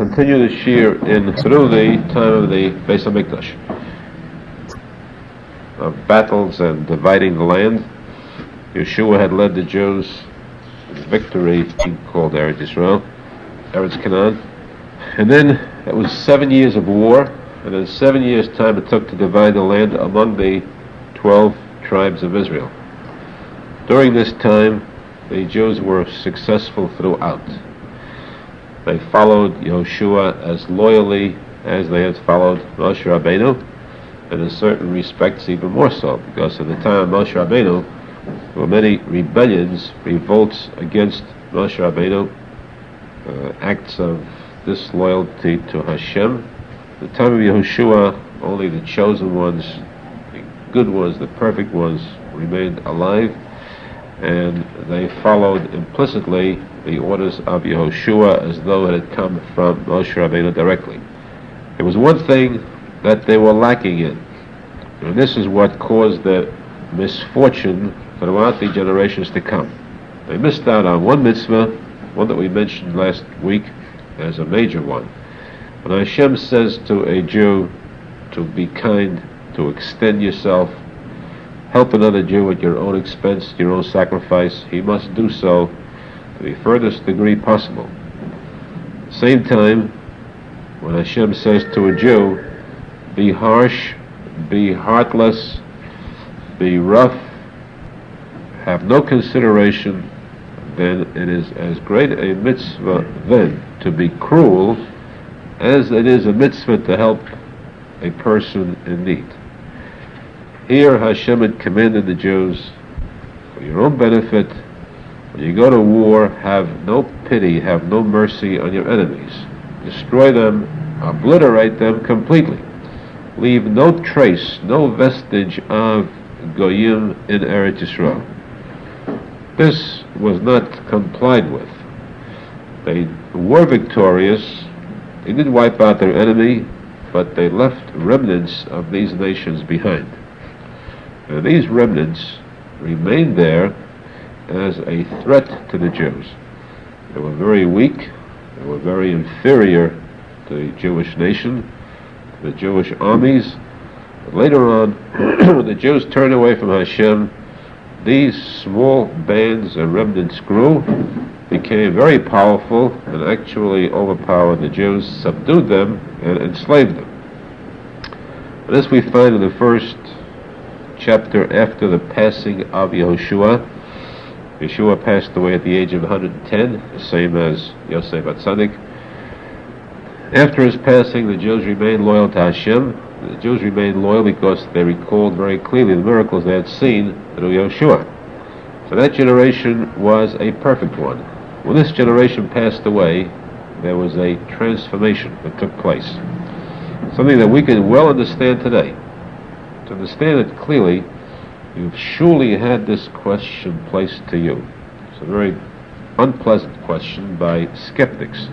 continue this year in through the time of the Beis Hamikdash, of battles and dividing the land. Yeshua had led the Jews in victory, called Eretz Israel, Eretz Canaan, and then it was seven years of war, and in seven years' time it took to divide the land among the twelve tribes of Israel. During this time, the Jews were successful throughout. They followed Yehoshua as loyally as they had followed Moshe Rabbeinu, and in certain respects even more so, because at the time of Moshe Rabbeinu, there were many rebellions, revolts against Moshe Rabbeinu, uh, acts of disloyalty to Hashem. The time of Yehoshua, only the chosen ones, the good ones, the perfect ones, remained alive, and they followed implicitly the orders of Yehoshua as though it had come from Moshe Rabbeinu directly. There was one thing that they were lacking in, and this is what caused the misfortune throughout the generations to come. They missed out on one mitzvah, one that we mentioned last week as a major one. When Hashem says to a Jew to be kind, to extend yourself, help another Jew at your own expense, your own sacrifice, he must do so to the furthest degree possible. Same time, when Hashem says to a Jew, be harsh, be heartless, be rough, have no consideration, then it is as great a mitzvah then to be cruel as it is a mitzvah to help a person in need. Here Hashem had commanded the Jews, for your own benefit, when you go to war, have no pity, have no mercy on your enemies. Destroy them, obliterate them completely. Leave no trace, no vestige of Goyim in Eretz Yisrael. This was not complied with. They were victorious. They did wipe out their enemy, but they left remnants of these nations behind. And these remnants remained there as a threat to the Jews. They were very weak, they were very inferior to the Jewish nation, the Jewish armies. But later on, when the Jews turned away from Hashem, these small bands and remnants grew, became very powerful, and actually overpowered the Jews, subdued them, and enslaved them. And this we find in the first chapter after the passing of Yehoshua. Yeshua passed away at the age of 110, the same as Yosef Hatzadik. After his passing, the Jews remained loyal to Hashem. The Jews remained loyal because they recalled very clearly the miracles they had seen through Yeshua. So that generation was a perfect one. When this generation passed away, there was a transformation that took place. Something that we can well understand today. To understand it clearly, you've surely had this question placed to you. It's a very unpleasant question by skeptics,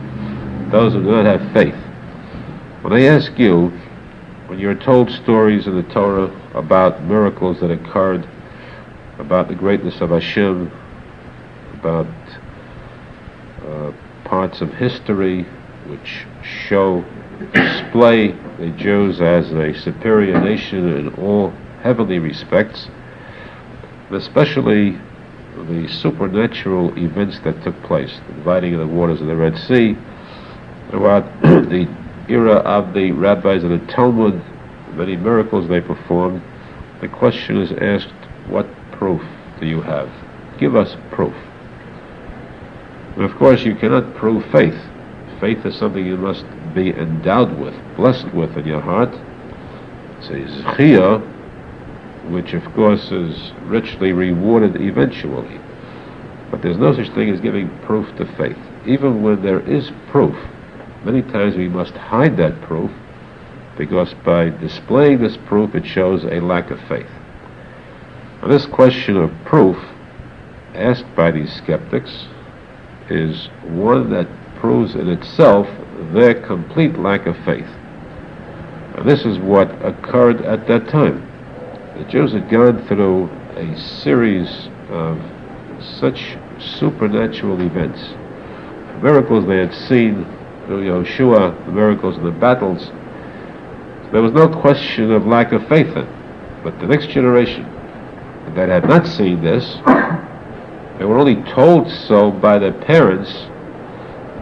those who do not have faith. When they ask you, when you're told stories in the Torah about miracles that occurred, about the greatness of Hashem, about uh, parts of history which show, display the Jews as a superior nation in all heavenly respects, especially the supernatural events that took place, the dividing of the waters of the Red Sea, throughout the era of the rabbis of the Talmud, many miracles they performed, the question is asked, what proof do you have? Give us proof. And of course, you cannot prove faith. Faith is something you must be endowed with, blessed with in your heart. It's a zechiyah, which of course is richly rewarded eventually. But there's no such thing as giving proof to faith. Even when there is proof, many times we must hide that proof because by displaying this proof it shows a lack of faith. Now, this question of proof asked by these skeptics is one that proves in itself their complete lack of faith. And this is what occurred at that time. The Jews had gone through a series of such supernatural events, miracles they had seen through Yeshua, the miracles and the battles, there was no question of lack of faith in. But the next generation that had not seen this, they were only told so by their parents,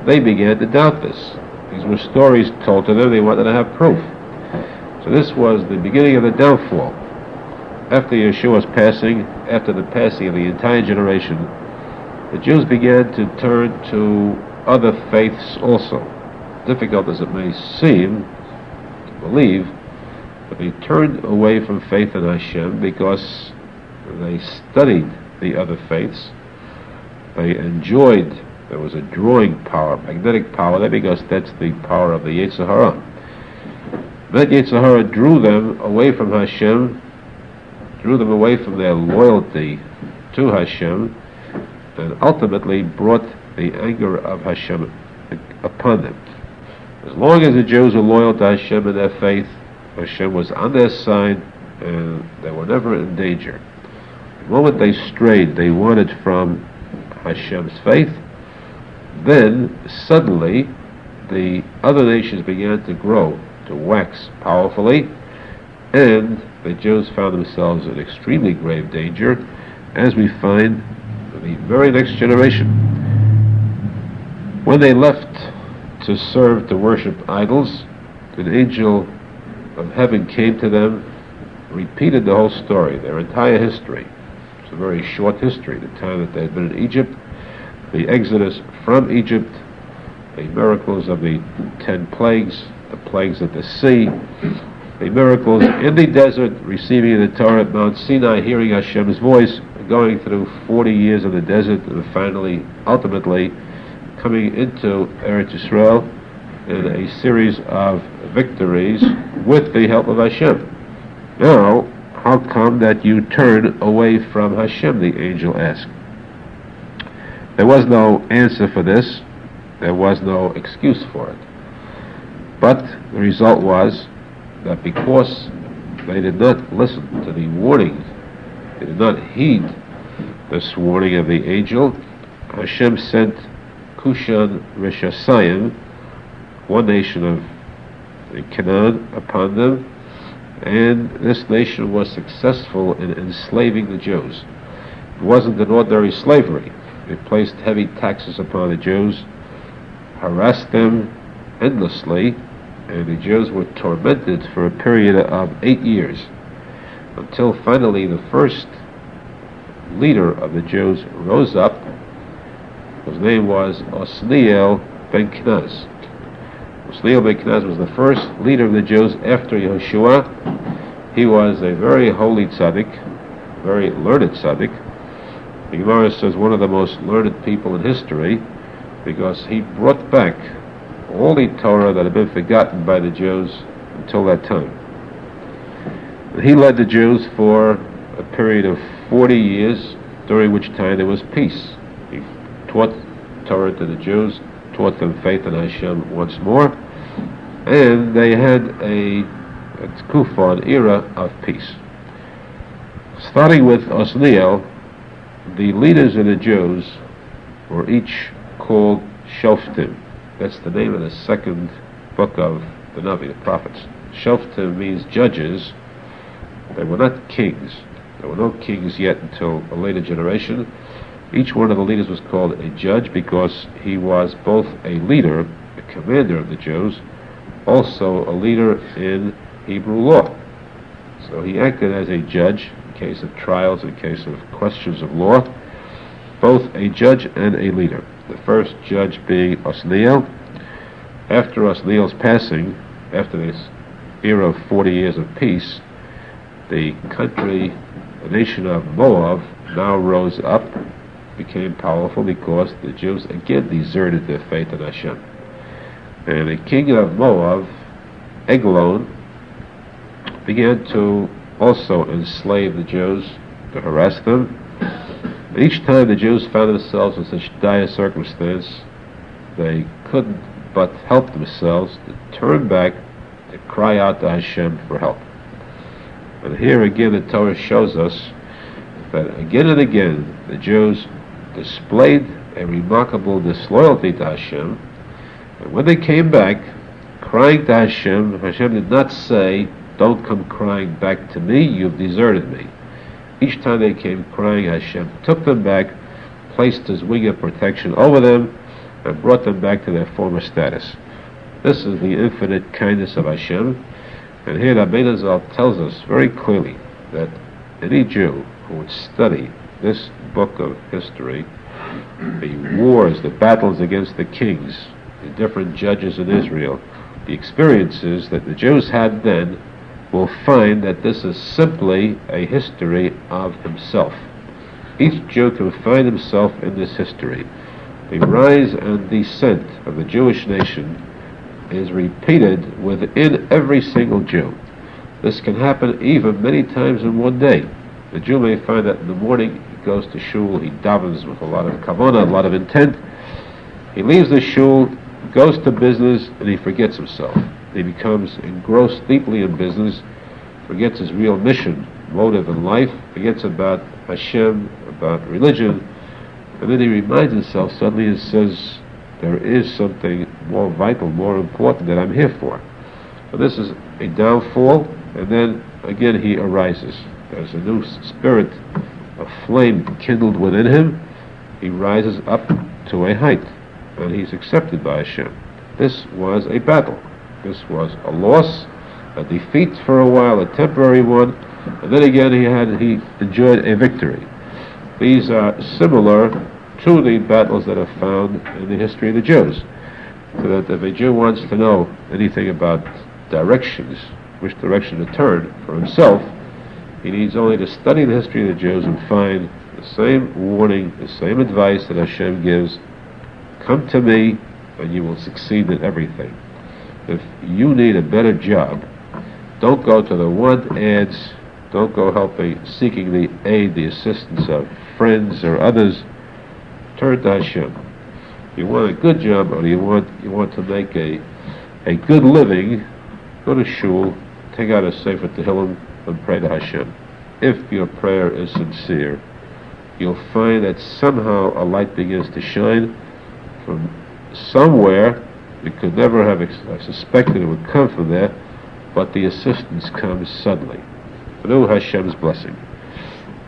they began to doubt this. These were stories told to them, they wanted to have proof. So this was the beginning of the downfall. After Yeshua's passing, after the passing of the entire generation, the Jews began to turn to other faiths also. Difficult as it may seem to believe, but they turned away from faith in Hashem because they studied the other faiths. They enjoyed, there was a drawing power, magnetic power there because that's the power of the Yetzer Hara. That Yetzer Hara drew them away from Hashem, drew them away from their loyalty to Hashem, and ultimately brought the anger of Hashem upon them. As long as the Jews were loyal to Hashem and their faith, Hashem was on their side and they were never in danger. The moment they strayed, they wanted from Hashem's faith, then suddenly the other nations began to grow, to wax powerfully, and the Jews found themselves in extremely grave danger, as we find the very next generation. When they left to serve, to worship idols, an angel of heaven came to them, repeated the whole story, their entire history. It's a very short history, the time that they had been in Egypt, the exodus from Egypt, the miracles of the ten plagues, the plagues of the sea, the miracles in the desert, receiving the Torah at Mount Sinai, hearing Hashem's voice, going through 40 years of the desert, and finally, ultimately, coming into Eretz Yisrael in a series of victories with the help of Hashem. Now, how come that you turn away from Hashem? The angel asked. There was no answer for this. There was no excuse for it. But the result was that because they did not listen to the warning, they did not heed this warning of the angel, Hashem sent Kushan Rishasayim, one nation of Canaan, upon them, and this nation was successful in enslaving the Jews. It wasn't an ordinary slavery. They placed heavy taxes upon the Jews, harassed them endlessly, and the Jews were tormented for a period of eight years, until finally the first leader of the Jews rose up, whose name was Osniel ben Kenaz. Osniel ben Kenaz was the first leader of the Jews after Yeshua. He was a very holy tzaddik, very learned tzaddik. The Gemara says one of the most learned people in history because he brought back all the Torah that had been forgotten by the Jews until that time. he led the Jews for a period of 40 years, during which time there was peace. He taught Torah to the Jews, taught them faith in Hashem once more, and they had a, a tkufa, an era of peace. Starting with Osniel, the leaders of the Jews were each called Shoftim. That's the name of the second book of the Navi, the prophets. Shoftim means judges. They were not kings. There were no kings yet until a later generation. Each one of the leaders was called a judge because he was both a leader, a commander of the Jews, also a leader in Hebrew law. So he acted as a judge in case of trials, in case of questions of law, both a judge and a leader. The first judge being Osniel. After Osniel's passing, after this era of 40 years of peace, the country the nation of Moab now rose up, became powerful because the Jews again deserted their faith in Hashem. And the king of Moab, Eglon, began to also enslave the Jews, to harass them. And each time the Jews found themselves in such dire circumstance, they couldn't but help themselves to turn back, to cry out to Hashem for help. But here again the Torah shows us that again and again the Jews displayed a remarkable disloyalty to Hashem, And when they came back, crying to Hashem, Hashem did not say, Don't come crying back to me, you've deserted me. Each time they came crying, Hashem took them back, placed his wing of protection over them, and brought them back to their former status. This is the infinite kindness of Hashem. And here Rabbeinu Zal tells us very clearly that any Jew who would study this book of history, the wars, the battles against the kings, the different judges in Israel, the experiences that the Jews had then, will find that this is simply a history of himself. Each Jew can find himself in this history. The rise and descent of the Jewish nation is repeated within every single Jew. This can happen even many times in one day. The Jew may find that in the morning he goes to shul, he davens with a lot of kavanah, a lot of intent. He leaves the shul, goes to business, and he forgets himself. He becomes engrossed deeply in business, forgets his real mission, motive in life, forgets about Hashem, about religion, and then he reminds himself suddenly and says, there is something more vital, more important that I'm here for. So this is a downfall, and then again he arises. There's a new spirit, a flame kindled within him. He rises up to a height, and he's accepted by Hashem. This was a battle. This was a loss, a defeat for a while, a temporary one, and then again he had he enjoyed a victory. These are similar to the battles that are found in the history of the Jews. So that if a Jew wants to know anything about directions, which direction to turn for himself, he needs only to study the history of the Jews and find the same warning, the same advice that Hashem gives. Come to me, and you will succeed in everything. If you need a better job, don't go to the want ads, don't go helping, seeking the aid, the assistance of friends or others turn to Hashem. If you want a good job, or you want you want to make a a good living, go to shul, take out a sefer tehillim, and pray to Hashem. If your prayer is sincere, you'll find that somehow a light begins to shine from somewhere. You could never have ex- suspected it would come from there, but the assistance comes suddenly through Hashem's blessing,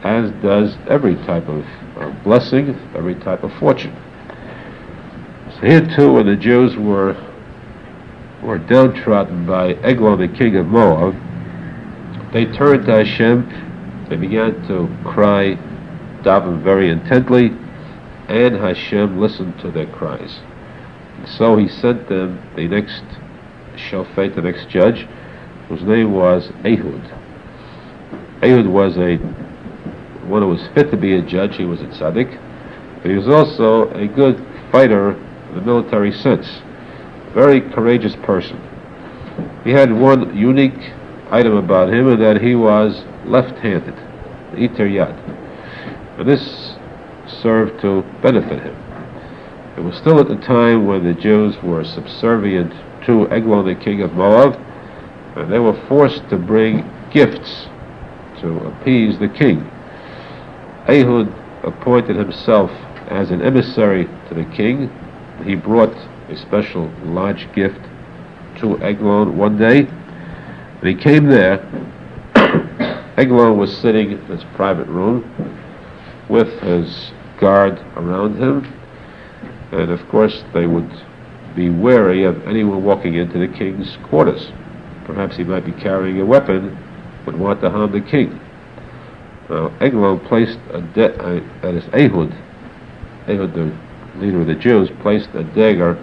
as does every type of of blessing, every type of fortune. So here too, when the Jews were were downtrodden by Eglon, the king of Moab, they turned to Hashem. They began to cry, daven very intently, and Hashem listened to their cries. So He sent them the next shofet, the next judge, whose name was Ehud. Ehud was a one who was fit to be a judge. He was a tzaddik, but he was also a good fighter in the military sense. Very courageous person. He had one unique item about him, and that he was left-handed, iter yad. And this served to benefit him. It was still at the time when the Jews were subservient to Eglon, the king of Moab, and they were forced to bring gifts to appease the king. Ehud appointed himself as an emissary to the king. He brought a special large gift to Eglon one day. When he came there, Eglon was sitting in his private room with his guard around him, and of course they would be wary of anyone walking into the king's quarters. Perhaps he might be carrying a weapon, would want to harm the king. Now, Eglon placed a de- uh, that is Ehud, Ehud, the leader of the Jews, placed a dagger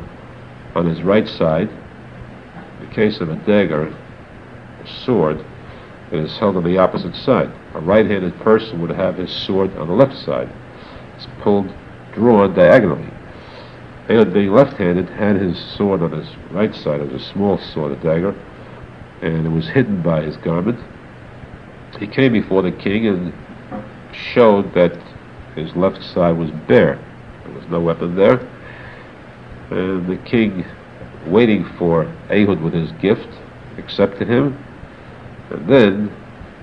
on his right side. In the case of a dagger, a sword, it is held on the opposite side. A right-handed person would have his sword on the left side. It's pulled, drawn diagonally. Being left-handed, had his sword on his right side. It was a small sword, a dagger, and it was hidden by his garment he came before the king and showed that his left side was bare. There was no weapon there. And the king, waiting for Ehud with his gift, accepted him. And then,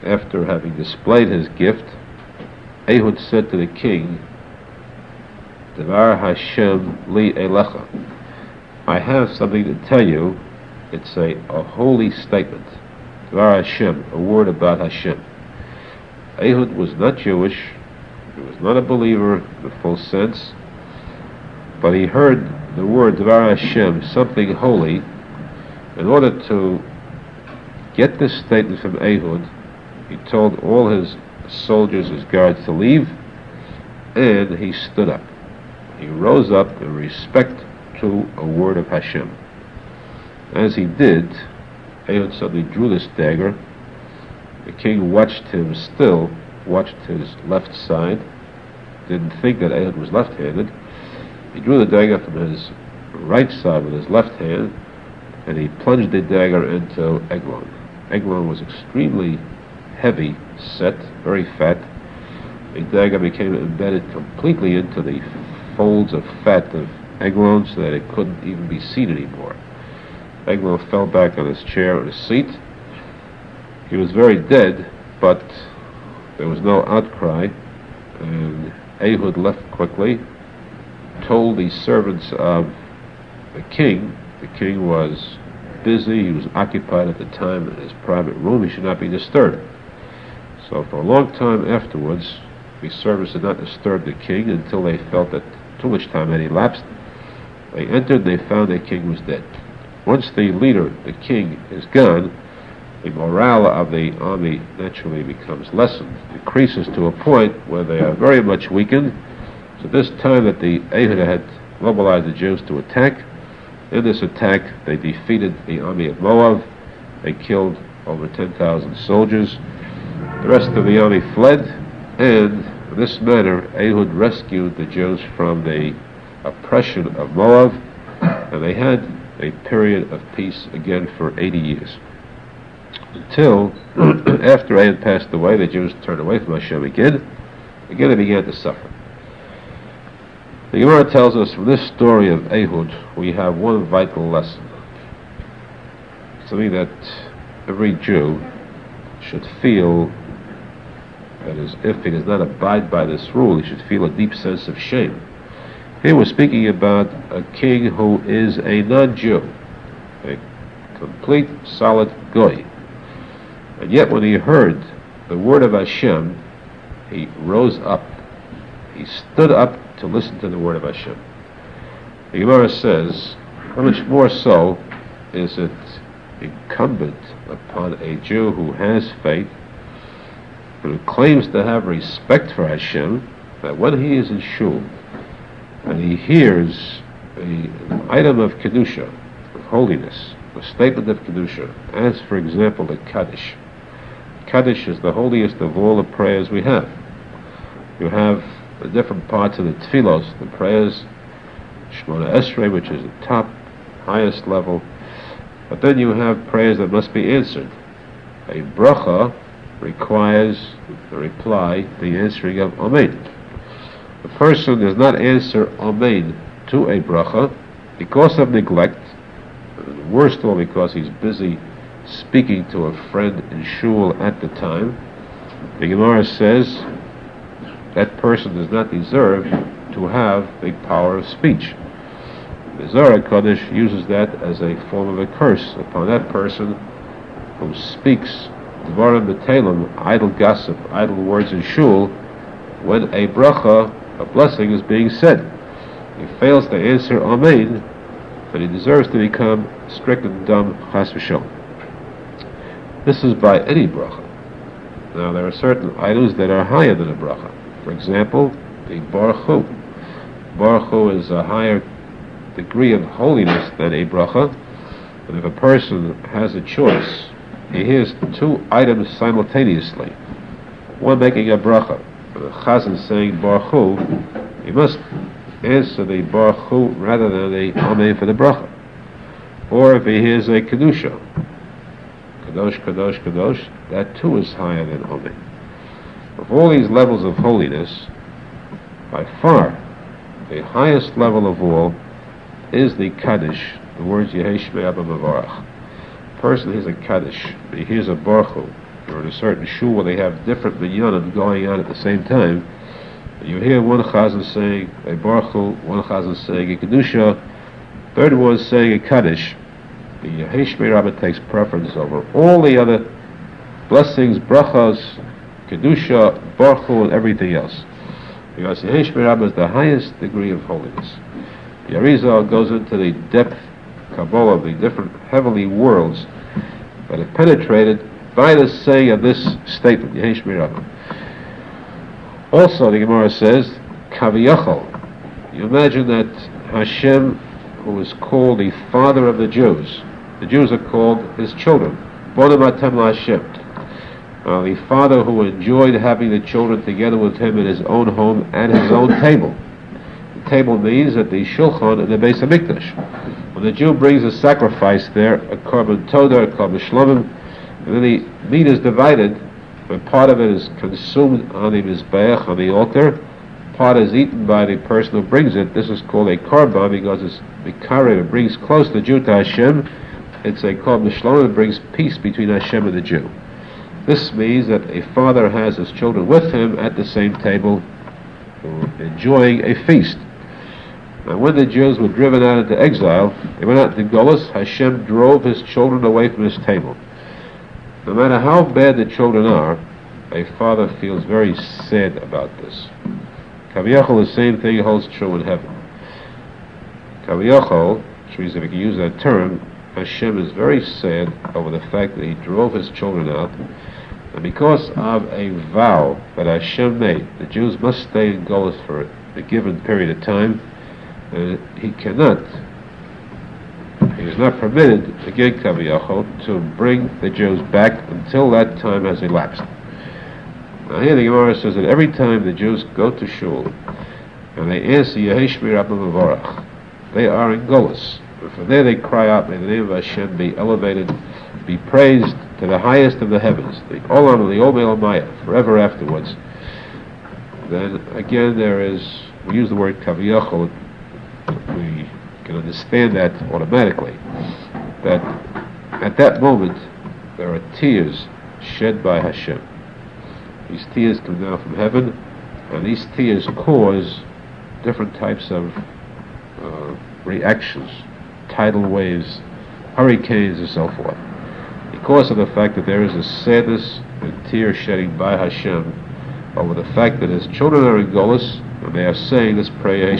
after having displayed his gift, Ehud said to the king, Devar Hashem li elecha. I have something to tell you. It's a, a holy statement. Dvar Hashem, a word about Hashem. Ehud was not Jewish. He was not a believer in the full sense. But he heard the word Dvar Hashem, something holy. In order to get this statement from Ehud, he told all his soldiers, his guards, to leave, and he stood up. He rose up in respect to a word of Hashem. As he did, Ehud suddenly drew this dagger. The king watched him still, watched his left side, didn't think that Ehud was left-handed. He drew the dagger from his right side with his left hand, and he plunged the dagger into Eglon. Eglon was extremely heavy set, very fat. The dagger became embedded completely into the folds of fat of Eglon so that it couldn't even be seen anymore. Eglon fell back on his chair or his seat. He was very dead, but there was no outcry, and Ehud left quickly, told the servants of the king, the king was busy, he was occupied at the time in his private room, he should not be disturbed. So for a long time afterwards, the servants did not disturb the king until they felt that too much time had elapsed. They entered, they found their king was dead. Once the leader, the king, is gone, the morale of the army naturally becomes lessened, decreases to a point where they are very much weakened. So this time that the Ehud had mobilized the Jews to attack, in this attack they defeated the army of Moab. They killed over 10,000 soldiers. The rest of the army fled, and in this manner Ehud rescued the Jews from the oppression of Moab, and they had a period of peace again for 80 years until after Ehud passed away, the Jews turned away from Hashem again. Again, they began to suffer. The Gemara tells us from this story of Ehud, we have one vital lesson. Something that every Jew should feel that is, if he does not abide by this rule, he should feel a deep sense of shame. Here we're speaking about a king who is a non-Jew, a complete, solid goy. And yet when he heard the word of Hashem, he rose up. He stood up to listen to the word of Hashem. The Gemara says, how much more so is it incumbent upon a Jew who has faith, who claims to have respect for Hashem, that when he is in shul and he hears an item of kedusha, of holiness, a statement of kedusha, as for example the Kaddish, Kaddish is the holiest of all the prayers we have. You have the different parts of the tefillos, the prayers, Shemona Esrei, which is the top, highest level. But then you have prayers that must be answered. A bracha requires the reply, the answering of Amen. The person does not answer Amen to a bracha because of neglect, worst of all because he's busy speaking to a friend in shul at the time, the Gemara says that person does not deserve to have the power of speech. The Zohar Kodesh uses that as a form of a curse upon that person who speaks Dvarim B'Telem, idle gossip, idle words in shul, when a bracha, a blessing, is being said. He fails to answer Amen, but he deserves to become stricken dumb chas v'shalom. This is by any bracha. Now there are certain items that are higher than a bracha. For example, the. Baruch Hu is a higher degree of holiness than a bracha. And if a person has a choice, he hears two items simultaneously. One making a bracha, the chazan saying Baruch he must answer the Baruch rather than the Amen for the bracha. Or if he hears a kedusha, Kadosh, Kadosh, Kadosh, that too is higher than Omen. Of all these levels of holiness, by far, the highest level of all is the Kaddish, the words Yehesh Abba Mavarach. Person hears a Kaddish, he hears a Baruch you're in a certain shul where they have different minyanim going on at the same time, you hear one chazan saying a Baruch one chazan saying a Kedusha, Third one saying a Kaddish. The Heshmi Rabbah takes preference over all the other blessings, brachas, kedusha, baruch and everything else. Because the Heshmi Rabbah is the highest degree of holiness. The Arizal goes into the depth Kabbalah the different heavenly worlds that it penetrated by the saying of this statement, Yehesh. Also, the Gemara says, Kaviyachal. You imagine that Hashem, who is called the father of the Jews, the Jews are called his children. Bonamatem Hashem. Uh, the father who enjoyed having the children together with him in his own home and his own table. Table means that the Shulchan and the Beis Hamikdash. When the Jew brings a sacrifice there, a korban todah, a korban shlomim, and then the meat is divided, and part of it is consumed on the mizbeach, on the altar, part is eaten by the person who brings it. This is called a korban because it's mikare, it brings close the Jew to Hashem. It's a korban shlomim, it brings peace between Hashem and the Jew. This means that a father has his children with him at the same table, enjoying a feast. And when the Jews were driven out into exile, they went out to Golis, Hashem drove his children away from his table. No matter how bad the children are, a father feels very sad about this. Kaviyachol, the same thing holds true in heaven. Kaviyachol, which means if we can use that term, Hashem is very sad over the fact that he drove his children out, and because of a vow that Hashem made, the Jews must stay in Golis for a given period of time, he cannot he is not permitted, again Kaviyachol, to bring the Jews back until that time has elapsed. Now here the Gemara says that every time the Jews go to Shul and they answer Yeheshmi Rabbi Mavorach, they are in Golis. From there they cry out, may the name of Hashem be elevated, be praised to the highest of the heavens, the Olam of the Omel Maya, forever afterwards. Then again there is, we use the word Kaviyachol, we can understand that automatically. That at that moment there are tears shed by Hashem. These tears come down from heaven, and these tears cause different types of uh, reactions, tidal waves, hurricanes, and so forth. Because of the fact that there is a sadness and tear shedding by Hashem over the fact that his children are in Golis, and they are saying this prayer,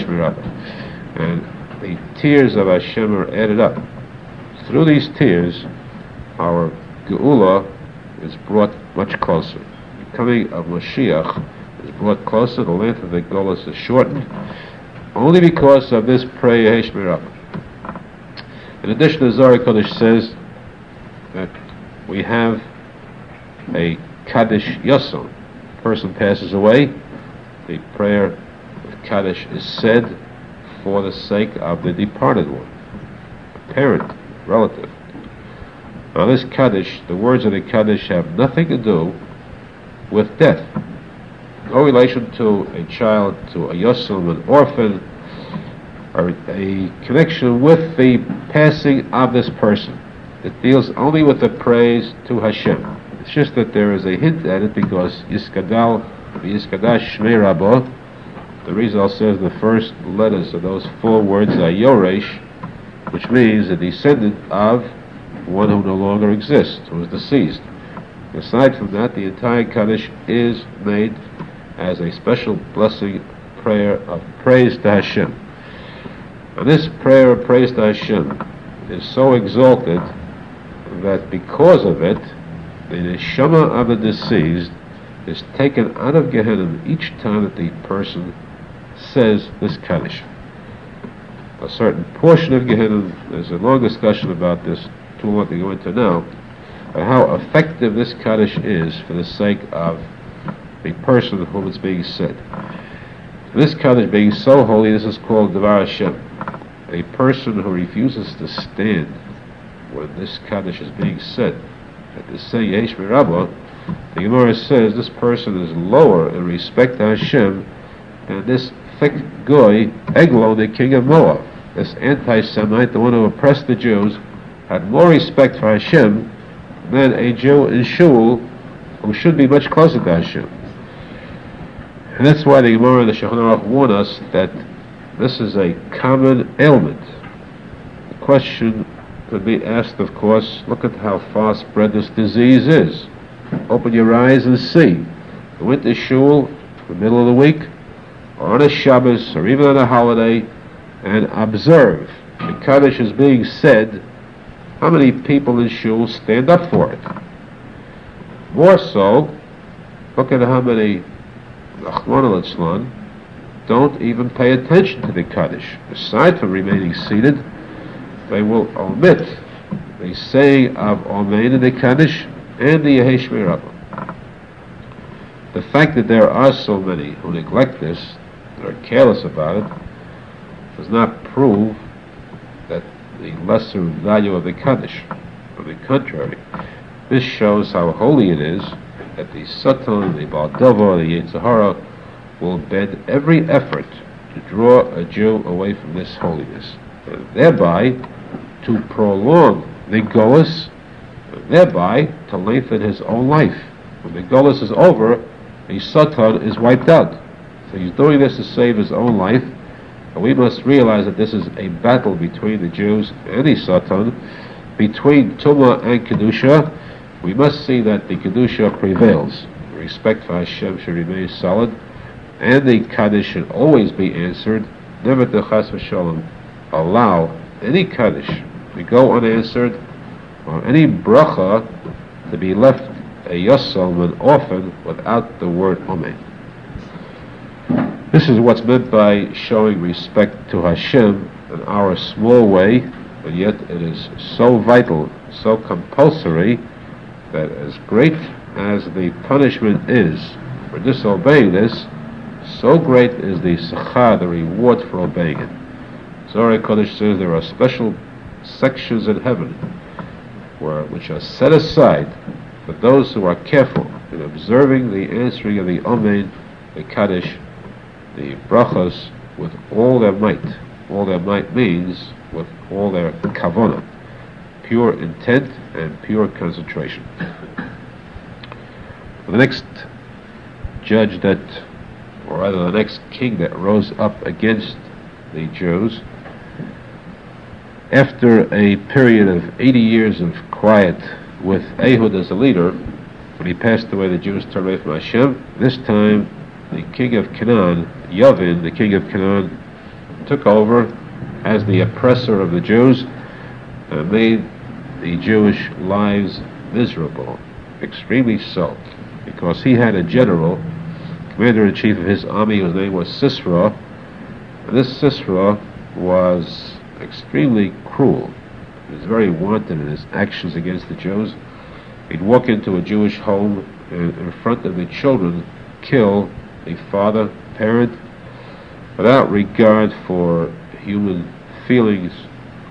And the tears of Hashem are added up. Through these tears, our Geula is brought much closer. The coming of Mashiach is brought closer. The length of the Geula is shortened only because of this prayer Heshmirab. In addition, the Zohar Kodesh says that we have a Kaddish Yoson. Person passes away, the prayer of Kaddish is said for the sake of the departed one, parent, relative. Now, this Kaddish, the words of the Kaddish have nothing to do with death. No relation to a child, to a yosem, an orphan, or a connection with the passing of this person. It deals only with the praise to Hashem. It's just that there is a hint at it because Yiskadal, Yiskadash Shmei Rabbah, the Arizal says the first letters of those four words are Yoresh, which means a descendant of one who no longer exists, who is deceased. Aside from that, the entire Kaddish is made as a special blessing prayer of praise to Hashem. And this prayer of praise to Hashem is so exalted that because of it, the neshama of the deceased is taken out of Gehenna each time that the person says this Kaddish. A certain portion of Gehenna, there's a long discussion about this, too long to go into now, but how effective this Kaddish is for the sake of the person to whom it's being said. This Kaddish being so holy, this is called Devar Hashem. A person who refuses to stand when this Kaddish is being said, at the say Yesh Rabbah, the Gemara says this person is lower in respect to Hashem than this goy, Eglon, the king of Moab, this anti-Semite, the one who oppressed the Jews, had more respect for Hashem than a Jew in Shul who should be much closer to Hashem. And that's why the Gemara and the Shulchan Aruch warn us that this is a common ailment. The question could be asked, of course, look at how far spread this disease is. Open your eyes and see. Go into shul, the middle of the week, on a Shabbos, or even on a holiday, and observe. The Kaddish is being said, how many people in shul stand up for it? More so, look at how many don't even pay attention to the Kaddish. Aside from remaining seated, they will omit the saying of Omein and the Kaddish and the Yehesh The fact that there are so many who neglect this, are careless about it, does not prove that the lesser value of the Kaddish. On the contrary, this shows how holy it is that the Satan, the Baal Davar, the Yetzer Hara will bend every effort to draw a Jew away from this holiness, and thereby to prolong the Golas, thereby to lengthen his own life. When the Golas is over, the Satan is wiped out. So he's doing this to save his own life, and we must realize that this is a battle between the Jews and the Satan, between Tuma and Kedusha. We must see that the Kedusha prevails. Respect for Hashem should remain solid, and the Kaddish should always be answered. Never to Chas v'Shalom allow any Kaddish to go unanswered, or any bracha to be left a yosel, an orphan, without the word Amen. This is what's meant by showing respect to Hashem in our small way, but yet it is so vital, so compulsory, that as great as the punishment is for disobeying this, so great is the sachar, the reward for obeying it. Zohar Kodesh says there are special sections in heaven where, which are set aside for those who are careful in observing the answering of the Amen, the Kaddish, the brachos with all their might. All their might means with all their kavanah, pure intent and pure concentration. The next judge that, or rather the next king that rose up against the Jews after a period of 80 years of quiet with Ehud as a leader, when he passed away, the Jews turned away from Hashem. This time, the king of Canaan, Yavin, the king of Canaan, took over as the oppressor of the Jews and made the Jewish lives miserable, extremely so, because he had a general, commander in chief of his army, whose name was Sisera, this Sisera was extremely cruel. He was very wanton in his actions against the Jews. He'd walk into a Jewish home and in front of the children kill a father, parent, without regard for human feelings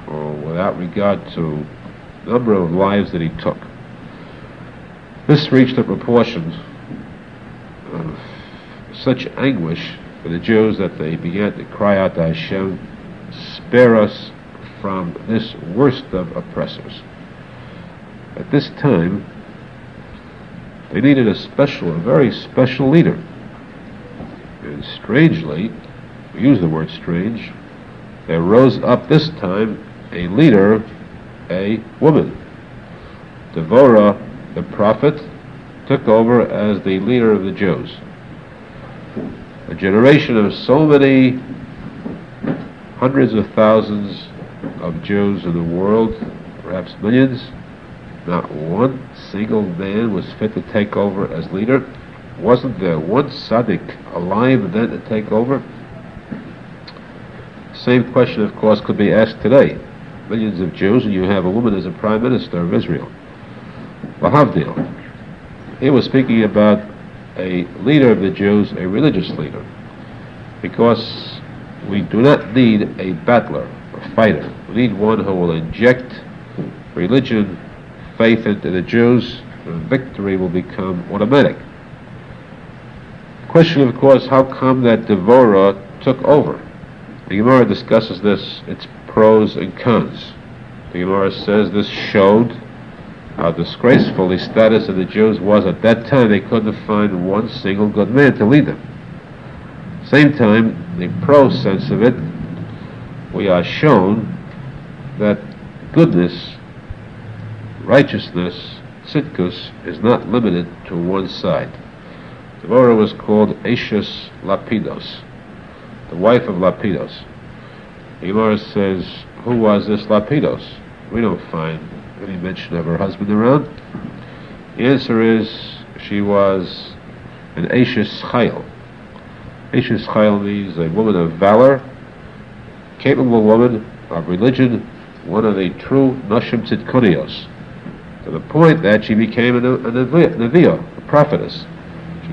or without regard to the number of lives that he took. This reached a proportion of such anguish for the Jews that they began to cry out to Hashem spare us from this worst of oppressors. At this time, they needed a special, a very special leader. Strangely, we use the word strange, there rose up this time a leader, a woman. Devorah, the prophet, took over as the leader of the Jews. A generation of so many hundreds of thousands of Jews in the world, perhaps millions, not one single man was fit to take over as leader. Wasn't there one tzaddik alive then to take over? Same question, of course, could be asked today. Millions of Jews, and you have a woman as a prime minister of Israel. Lahavdil. He was speaking about a leader of the Jews, a religious leader, because we do not need a battler, a fighter. We need one who will inject religion, faith into the Jews, and victory will become automatic. Question, of course, how come that Devorah took over? The Gemara discusses this, its pros and cons. The Gemara says this showed how disgraceful the status of the Jews was at that time. They couldn't find one single good man to lead them. Same time, the pro sense of it, we are shown that goodness, righteousness, tzidkus, is not limited to one side. Devorah was called Ashes Lapidos, the wife of Lapidos. Gemara says, who was this Lapidos? We don't find any mention of her husband around. The answer is, she was an Ashes Chayil. Ashes Chayil means a woman of valor, capable woman of religion, one of the true Nashim Tzidkonios, to the point that she became a, a Neviah, a prophetess.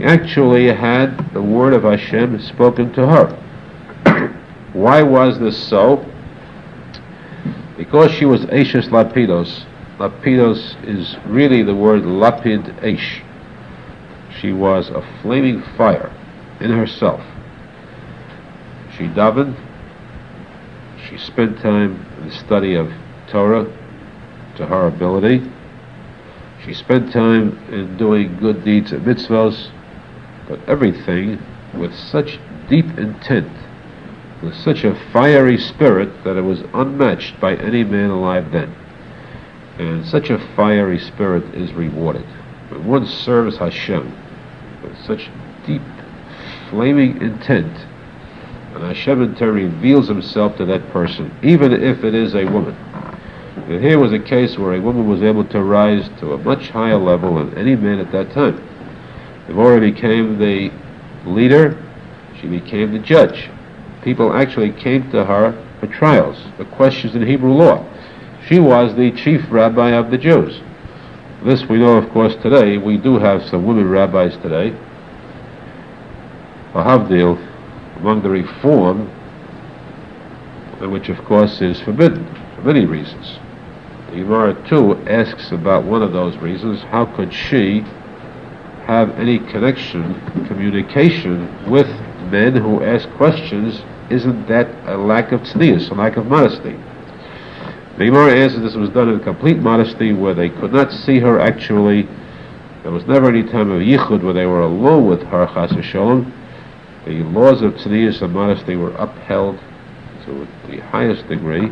Actually had the word of Hashem spoken to her. Why was this so? Because she was Ashes Lapidos. Lapidos is really the word Lapid Aish. She was a flaming fire in herself. She davened, she spent time in the study of Torah to her ability. She spent time in doing good deeds and mitzvahs, but everything with such deep intent, with such a fiery spirit that it was unmatched by any man alive then. And such a fiery spirit is rewarded. When one serves Hashem with such deep, flaming intent, and Hashem in turn reveals himself to that person, even if it is a woman. And here was a case where a woman was able to rise to a much higher level than any man at that time. Devorah became the leader, she became the judge. People actually came to her for trials, for questions in Hebrew law. She was the chief rabbi of the Jews. This we know, of course, today. We do have some women rabbis today. A Havdil, among the reform, which of course is forbidden for many reasons. The Gemara too asks about one of those reasons. How could she have any connection, communication with men who ask questions? Isn't that a lack of tznius, a lack of modesty? The Gemara answers this was done in complete modesty, where they could not see her actually. There was never any time of yichud where they were alone with her, chas v'sholem the laws of tznius and modesty were upheld to the highest degree,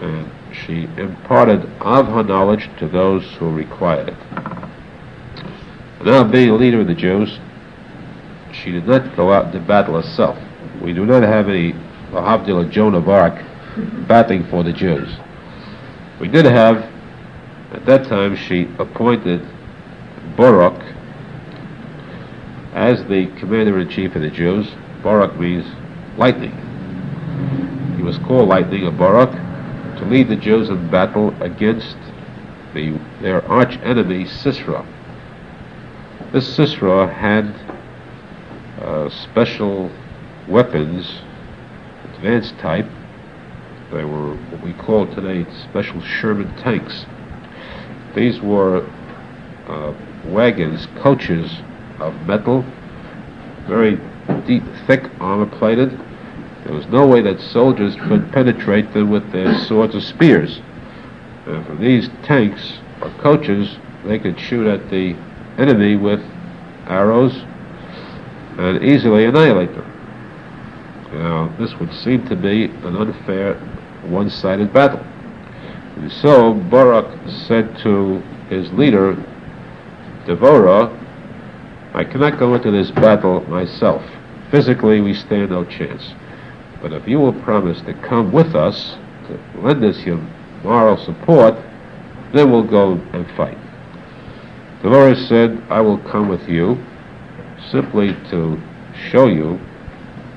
and she imparted of her knowledge to those who required it. Now, being a leader of the Jews, she did not go out into battle herself. We do not have any Havdil Joan of Arc battling for the Jews. We did have, at that time, she appointed Barak as the commander-in-chief of the Jews, Barak means lightning. He was called lightning, a Barak, to lead the Jews in battle against the, their arch enemy Sisera. This Sisera had uh, special weapons, advanced type. They were what we call today special Sherman tanks. These were uh, wagons, coaches of metal, very deep, thick, armor plated. There was no way that soldiers could penetrate them with their swords or spears. And from these tanks or coaches, they could shoot at the enemy with arrows and easily annihilate them. Now, this would seem to be an unfair, one-sided battle. And so Barak said to his leader, Devorah, I cannot go into this battle myself. Physically, we stand no chance. But if you will promise to come with us, to lend us your moral support, then we'll go and fight. Devorah said, I will come with you simply to show you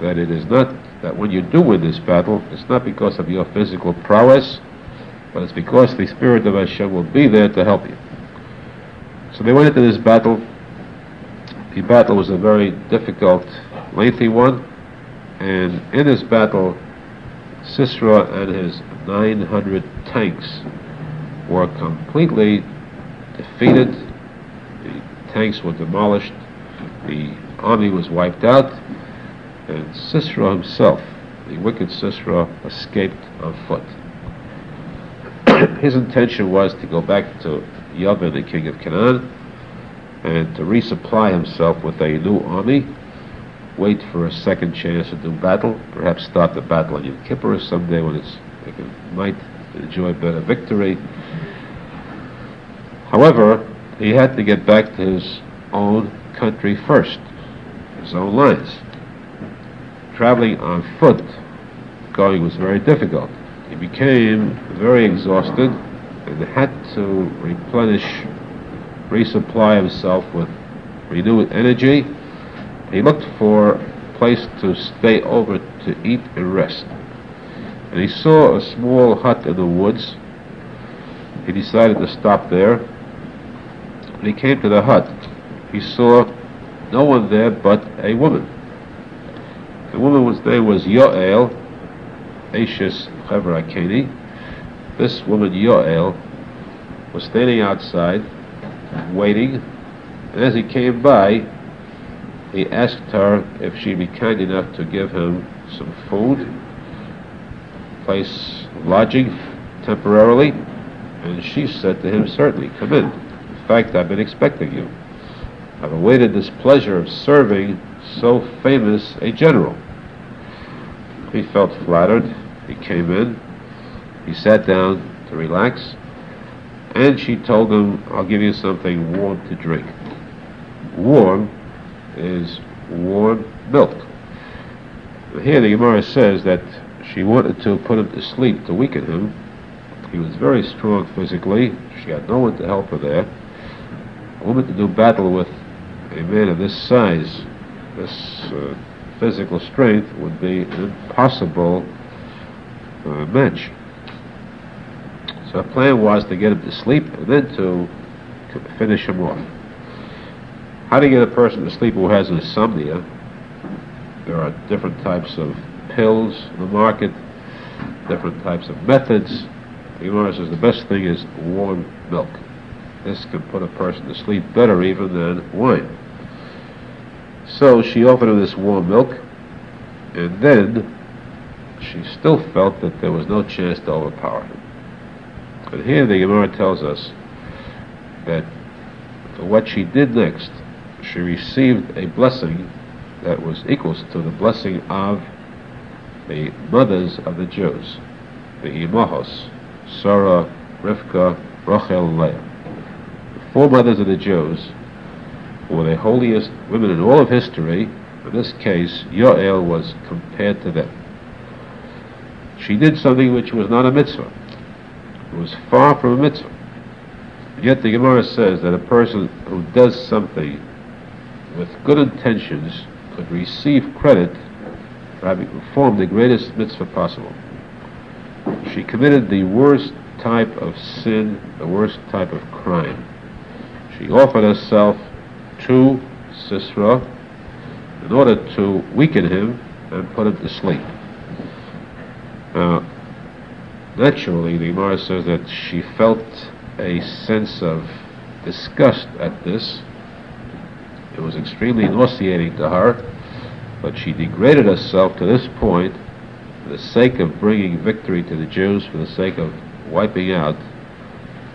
that it is not, that when you do win this battle, it's not because of your physical prowess, but it's because the Spirit of Hashem will be there to help you. So they went into this battle the battle was a very difficult, lengthy one, and in this battle, Sisera and his 900 tanks were completely defeated. Tanks were demolished. The army was wiped out, and Sisera himself, the wicked Sisera, escaped on foot. His intention was to go back to Yavin, the king of Canaan, and to resupply himself with a new army, wait for a second chance to do battle, perhaps start the battle on Yom Kippur someday when it's, it might enjoy better victory. However, he had to get back to his own country first, his own lines. Traveling on foot, going was very difficult. He became very exhausted and had to replenish, resupply himself with renewed energy. He looked for a place to stay over to eat and rest. And he saw a small hut in the woods. He decided to stop there. When he came to the hut, he saw no one there but a woman. The woman's name was Yoel, Ashes Chever This woman, Yoel, was standing outside, waiting, and as he came by, he asked her if she'd be kind enough to give him some food, place lodging temporarily, and she said to him, Certainly, come in. Fact, I've been expecting you. I've awaited this pleasure of serving so famous a general. He felt flattered. He came in. He sat down to relax. And she told him, I'll give you something warm to drink. Warm is warm milk. Here the Gemara says that she wanted to put him to sleep to weaken him. He was very strong physically. She had no one to help her there. A woman to do battle with a man of this size, this uh, physical strength, would be an impossible uh, match. So the plan was to get him to sleep and then to, to finish him off. How do you get a person to sleep who has insomnia? There are different types of pills in the market, different types of methods. Gemara says the best thing is warm milk. This can put a person to sleep better even than wine. So she offered him this warm milk, and then she still felt that there was no chance to overpower him. But here the Gemara tells us that for what she did next, she received a blessing that was equal to the blessing of the mothers of the Jews, the Imahos, Sarah, Rivka, Rachel, Leah. Four mothers of the Jews were the holiest women in all of history. In this case, Yoel was compared to them. She did something which was not a mitzvah. It was far from a mitzvah. Yet the Gemara says that a person who does something with good intentions could receive credit for having performed the greatest mitzvah possible. She committed the worst type of sin, the worst type of crime. She offered herself to Sisera in order to weaken him and put him to sleep. Now, Naturally, the Gemara says that she felt a sense of disgust at this. It was extremely nauseating to her, but she degraded herself to this point for the sake of bringing victory to the Jews, for the sake of wiping out,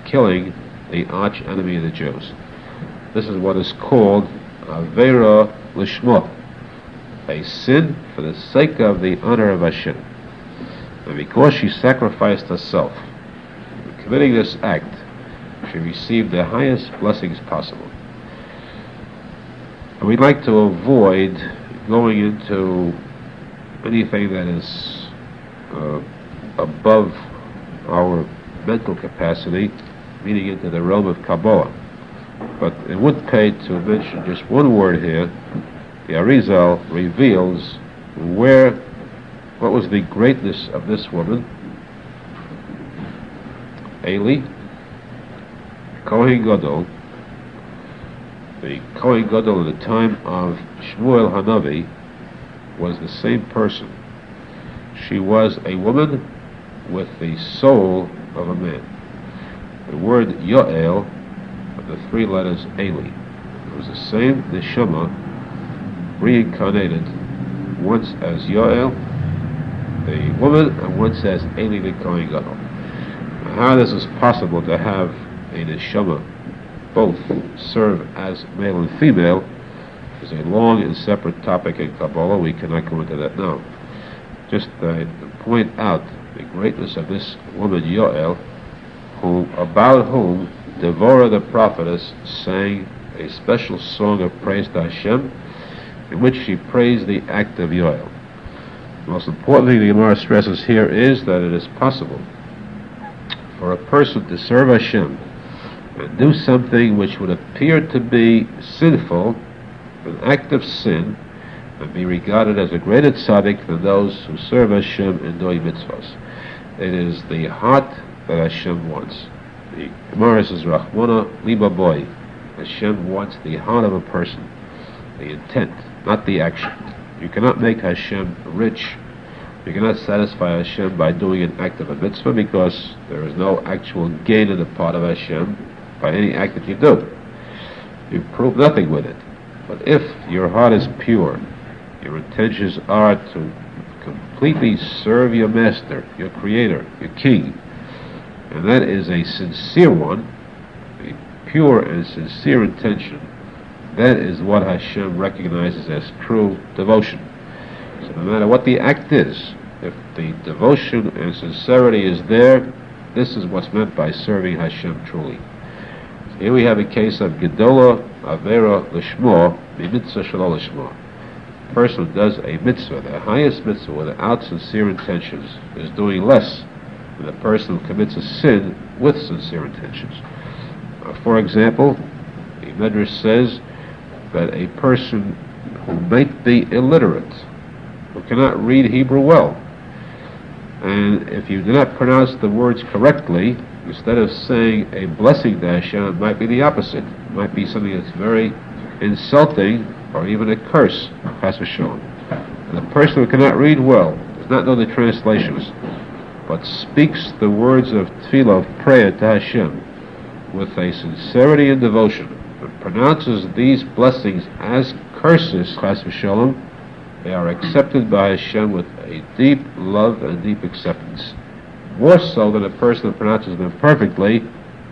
killing the arch enemy of the Jews. This is what is called Avera Lishma, a sin for the sake of the honor of Hashem. And because she sacrificed herself, in committing this act, she received the highest blessings possible. And we'd like to avoid going into anything that is uh, above our mental capacity, meaning into the realm of Kabbalah. But it would pay to mention just one word here. The Arizal reveals where what was the greatness of this woman? Eli, Kohen Gadol, the Kohen Gadol at the time of Shmuel Hanavi was the same person. She was a woman with the soul of a man. The word Yoel, of the three letters Eli, it was the same neshama reincarnated once as Yoel the woman, and once as Eli the Kohen Gadol. How this is possible to have a neshama both serve as male and female is a long and separate topic in Kabbalah. We cannot go into that now. Just uh, to point out the greatness of this woman Yoel, who about whom Devorah the prophetess sang a special song of praise to Hashem, in which she praised the act of Yoel. The most important thing the Gemara stresses here is that it is possible for a person to serve Hashem and do something which would appear to be sinful, an act of sin, and be regarded as a greater tzaddik than those who serve Hashem in doing mitzvahs. It is the heart that Hashem wants. The Gemara says, Rahmana liba boy. Hashem wants the heart of a person, the intent, not the action. You cannot make Hashem rich. You cannot satisfy Hashem by doing an act of a mitzvah because there is no actual gain in the part of Hashem by any act that you do. You prove nothing with it. But if your heart is pure, your intentions are to completely serve your master, your creator, your king, and that is a sincere one, a pure and sincere intention, that is what Hashem recognizes as true devotion. So no matter what the act is, if the devotion and sincerity is there, this is what's meant by serving Hashem truly. Here we have a case of Gedola Avera Lishmo, the shalol Lishmo. Person who does a mitzvah, the highest mitzvah, without sincere intentions, is doing less a person commits a sin with sincere intentions. Uh, for example, the Medrash says that a person who might be illiterate, who cannot read Hebrew well, and if you do not pronounce the words correctly, instead of saying a blessing to Hashem, it might be the opposite. It might be something that's very insulting or even a curse, Hashem. And the person who cannot read well, does not know the translations, but speaks the words of tefillah, of prayer to Hashem, with a sincerity and devotion, and pronounces these blessings as curses, Chas v'shalom, they are accepted by Hashem with a deep love and deep acceptance more so than a person that pronounces them perfectly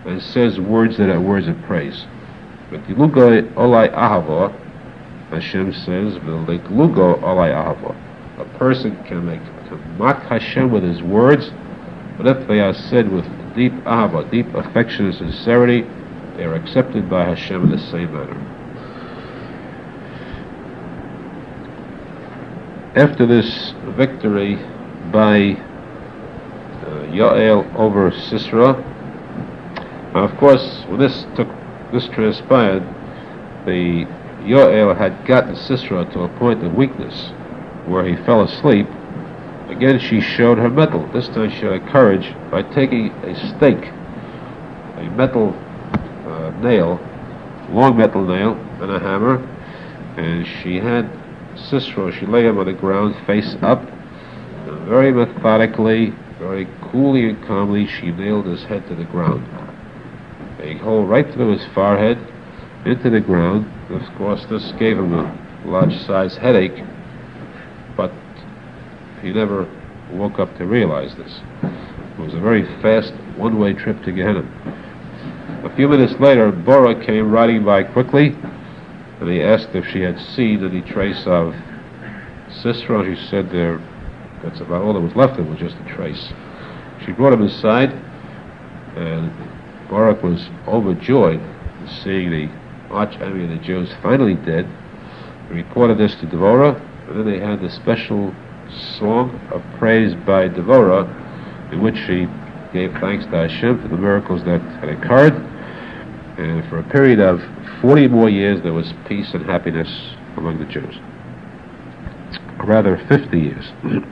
and says words that are words of praise. But olai ahava, Hashem says, olai ahava. A person can make mock Hashem with his words, but if they are said with deep ahava, deep affection and sincerity, they are accepted by Hashem in the same manner. After this victory by uh, Yael over Sisera. Of course, when this took this transpired, the Yael had gotten Sisera to a point of weakness where he fell asleep. Again, she showed her mettle. This time, she showed courage by taking a stake, a metal uh, nail, long metal nail, and a hammer, and she had Sisera. She lay him on the ground, face up, very methodically very coolly and calmly, she nailed his head to the ground. A hole right through his forehead, into the ground. Of course, this gave him a large-sized headache, he never woke up to realize this. It was a very fast one-way trip to Gehenna. A few minutes later, Barak came riding by quickly, and he asked if she had seen any trace of Sisera. She said there that's about all that was left of it was just a trace. She brought him inside, and Barak was overjoyed seeing the arch enemy of the Jews finally dead. He reported this to Devorah, and then they had the special song of praise by Devorah, in which she gave thanks to Hashem for the miracles that had occurred. And for a period of 40 more years, there was peace and happiness among the Jews. Rather, 50 years.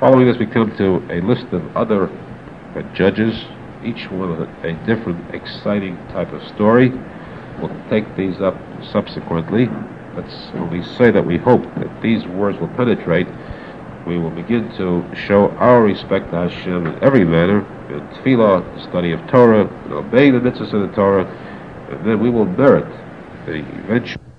Following this, we come to a list of other uh, judges, each one a different, exciting type of story. We'll take these up subsequently. Let's only say that we hope that these words will penetrate. We will begin to show our respect to Hashem in every manner, in tefillah, study of Torah, and obeying the mitzvahs of the Torah, and then we will merit the eventual